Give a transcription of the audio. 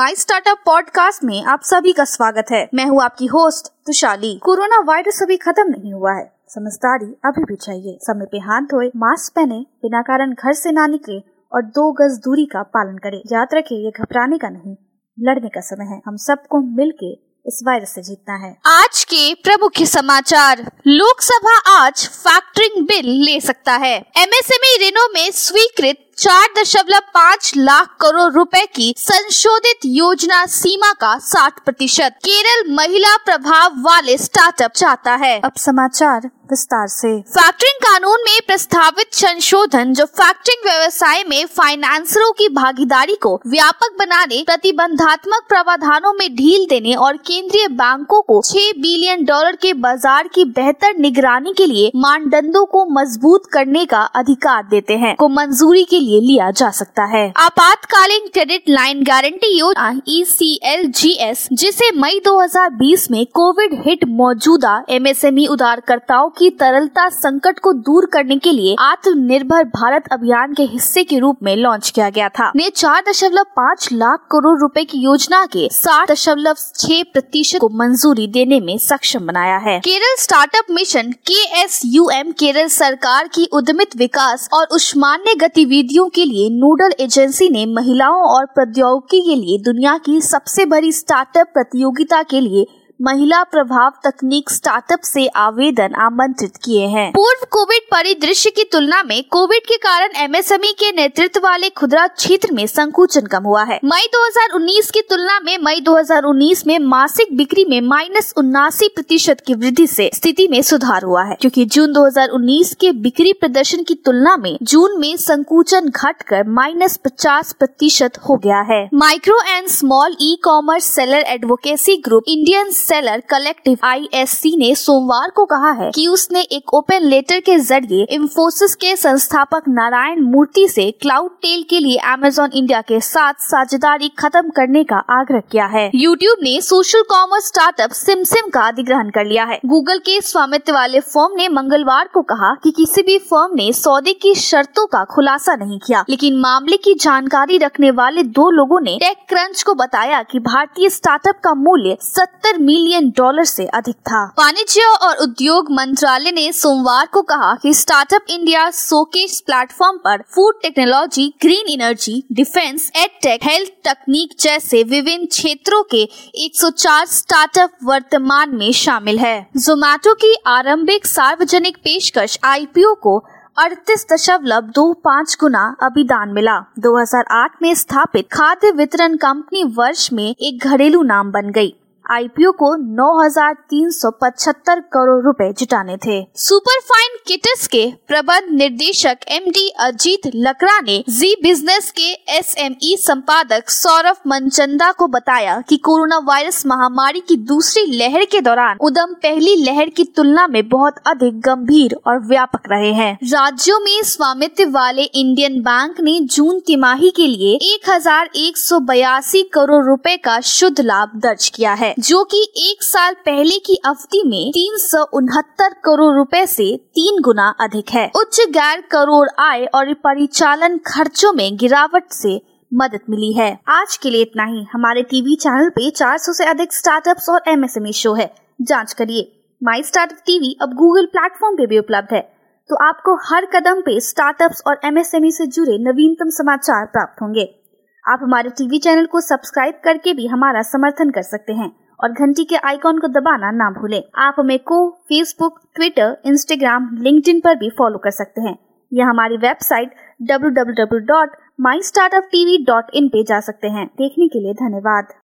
My startup podcast में आप सभी का स्वागत है। मैं हूँ आपकी होस्ट तुशाली। कोरोना वायरस अभी खत्म नहीं हुआ है। समझदारी अभी भी चाहिए। समय पे हाथ धोए मास्क पहने, बिना कारण घर से ना निकले और दो गज दूरी का पालन करें। याद रखे, ये घबराने का नहीं, लड़ने का समय है। हम सबको मिल के इस वायरस से जीतना है। आज के प्रमुख समाचार। लोकसभा आज फैक्टरिंग बिल ले सकता है। एमएसएमई ऋणों में स्वीकृत चार दशमलव पाँच लाख करोड़ रुपए की संशोधित योजना सीमा का साठ प्रतिशत केरल महिला प्रभाव वाले स्टार्टअप चाहता है। अब समाचार। विस्तार से। फैक्टरिंग कानून में प्रस्तावित संशोधन, जो फैक्टरिंग व्यवसाय में फाइनेंसरों की भागीदारी को व्यापक बनाने, प्रतिबंधात्मक प्रावधानों में ढील देने और केंद्रीय बैंकों को 6 बिलियन डॉलर के बाज़ार की बेहतर निगरानी के लिए मानदंडों को मज़बूत करने का अधिकार देते हैं, को मंजूरी के लिए लिया जा सकता है। आपातकालीन क्रेडिट लाइन गारंटी योजना ई सी एल जी एस जिसे मई 2020 में कोविड हिट मौजूदा एम एस एम एमएसएमई उधारकर्ताओं की तरलता संकट को दूर करने के लिए आत्मनिर्भर भारत अभियान के हिस्से के रूप में लॉन्च किया गया था। ने चार दशमलव पाँच लाख करोड़ रुपए की योजना के साठ दशमलव छह प्रतिशत को मंजूरी देने में सक्षम बनाया है। Kerala startup mission K S U M Kerala सरकार की उद्यमित विकास और उष्मान्य गतिविधियों के लिए नोडल एजेंसी ने महिलाओं और प्रौद्योगिकी के लिए दुनिया की सबसे बड़ी स्टार्टअप प्रतियोगिता के लिए महिला प्रभाव तकनीक स्टार्टअप से आवेदन आमंत्रित किए हैं। पूर्व कोविड परिदृश्य की तुलना में कोविड के कारण एमएसएमई के नेतृत्व वाले खुदरा क्षेत्र में संकुचन कम हुआ है। मई 2019 की तुलना में मई 2019 में मासिक बिक्री में माइनस उन्नासी प्रतिशत की वृद्धि से स्थिति में सुधार हुआ है, क्योंकि जून 2019 के बिक्री प्रदर्शन की तुलना में जून में संकुचन घटकर माइनस पचास प्रतिशत हो गया है। Micro and small e commerce seller advocacy group Indian seller collective ISC ने सोमवार को कहा है कि उसने एक ओपन लेटर के ज़रिए इंफोसिस के संस्थापक नारायण मूर्ति से क्लाउड टेल के लिए अमेजोन इंडिया के साथ साझेदारी खत्म करने का आग्रह किया है। यूट्यूब ने सोशल कॉमर्स स्टार्टअप सिमसिम का अधिग्रहण कर लिया है। गूगल के स्वामित्व वाले फॉर्म ने मंगलवार को कहा कि किसी भी फॉर्म ने सौदे की शर्तों का खुलासा नहीं किया, लेकिन मामले की जानकारी रखने वाले दो लोगों ने टेक क्रंच को बताया कि भारतीय स्टार्टअप का मूल्य सत्तर मिलियन मिलियन डॉलर से अधिक था। वाणिज्य और उद्योग मंत्रालय ने सोमवार को कहा कि स्टार्टअप इंडिया सोकेश प्लेटफॉर्म पर food technology green energy defence edtech health तकनीक जैसे विभिन्न क्षेत्रों के 104 स्टार्टअप वर्तमान में शामिल है। जोमेटो की आरंभिक सार्वजनिक पेशकश आईपीओ को अड़तीस दशमलव दो पाँच गुना अभिदान मिला। 2008 में स्थापित खाद्य वितरण कंपनी वर्ष में एक घरेलू नाम बन गई। आईपीओ को 9,375 करोड़ रुपए जुटाने थे। सुपर फाइन किटस के प्रबंध निर्देशक एमडी अजीत लकड़ा ने जी बिज़नेस के एसएमई संपादक सौरभ मनचंदा को बताया कि कोरोना वायरस महामारी की दूसरी लहर के दौरान उदम पहली लहर की तुलना में बहुत अधिक गंभीर और व्यापक रहे हैं। राज्यों में स्वामित्व वाले इंडियन बैंक ने जून तिमाही के लिए एक हज़ार एक सौ बयासी करोड़ रुपए का शुद्ध लाभ दर्ज किया है। जो कि एक साल पहले की अवधि में तीन सौ उनहत्तर करोड़ रुपए से तीन गुना अधिक है। उच्च गैर करोड़ आय और परिचालन खर्चों में गिरावट से मदद मिली है। आज के लिए इतना ही। हमारे टीवी चैनल पे 400 से अधिक स्टार्टअप्स और एमएसएमई शो है। जाँच करिए। माई स्टार्टअप टीवी अब गूगल प्लेटफॉर्म पे भी उपलब्ध है। तो आपको हर कदम पे स्टार्टअप्स और एमएसएमई से जुड़े नवीनतम समाचार प्राप्त होंगे। आप हमारे टीवी चैनल को सब्सक्राइब करके भी हमारा समर्थन कर सकते हैं। और घंटी के आइकॉन को दबाना ना भूलें। आप हमें को फेसबुक ट्विटर इंस्टाग्राम लिंक्डइन पर भी फॉलो कर सकते हैं। या हमारी website W W W dot my startup TV dot in पे जा सकते हैं। देखने के लिए धन्यवाद।